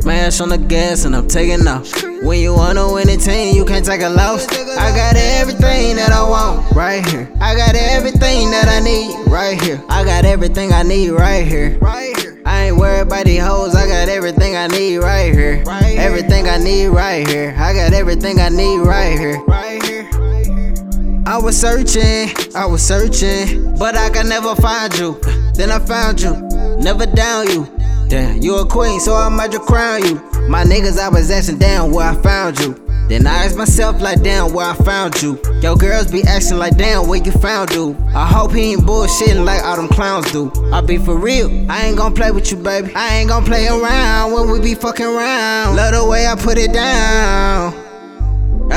Smash on the gas and I'm taking off. When you wanna win a team, you can't take a loss. I got everything that I want right here. I got everything that I need right here. I got everything I need right here. I ain't worried about these hoes. I got everything I need right here. Everything I need right here. I got everything I need right here. I was searching, I was searching, but I could never find you. Then I found you, never down you. Damn, you a queen, so I might just crown you. My niggas, I was asking damn where I found you. Then I asked myself like damn where I found you. Yo girls be asking like damn where you found you. I hope he ain't bullshitting like all them clowns do. I be for real, I ain't gon' play with you, baby. I ain't gon' play around when we be fucking around. Love the way I put it down.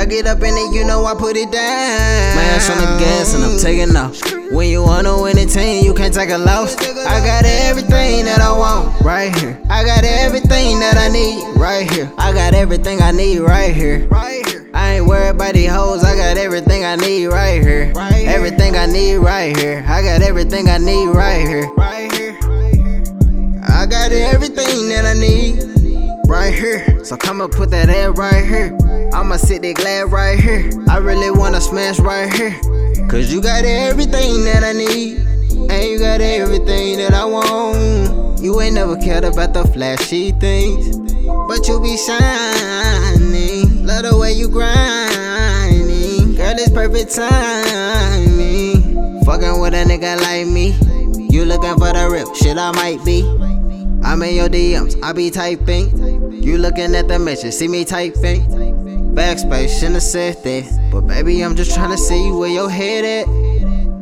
I get up in it, you know I put it down. My ass on the gas and I'm taking off. When you wanna win a team, you can't take a loss. I got everything that I want right here. I got everything that I need right here. I got everything I need right here. Right here. I ain't worried about these hoes, I got everything I need right here. Right here. Everything I need right here. I got everything I need right here. Right here. I got everything that I need right here. So come and put that ad right here. I'ma sit there glad right here. I really wanna smash right here. Cause you got everything that I need. And you got everything that I want. You ain't never cared about the flashy things. But you be shining. Love the way you grinding. Girl, it's perfect timing. Fucking with a nigga like me. You looking for the real shit I might be. I'm in your DMs, I be typing. You looking at the message, see me typing. Backspace, shouldn't have said that. But baby, I'm just trying to see where your head at.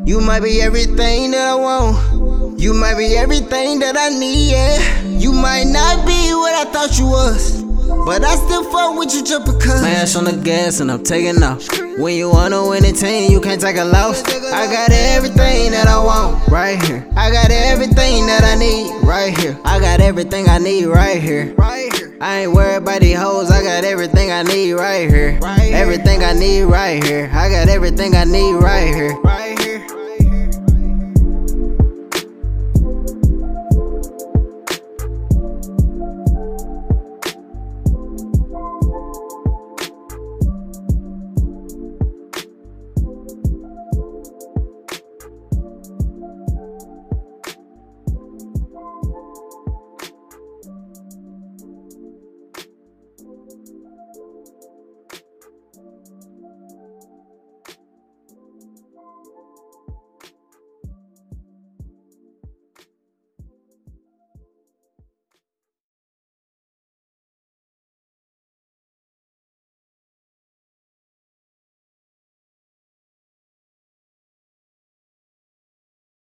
You might be everything that I want. You might be everything that I need, yeah. You might not be what I thought you was. But I still fuck with you just because. My ass on the gas and I'm taking off. When you wanna win a team, you can't take a loss. I got everything that I want right here. I got everything that I need right here. I got everything I need right here. Right here. I ain't worried about these hoes, I got everything I need right here. Right here. Everything I need right here. I got everything I need right here. Right here.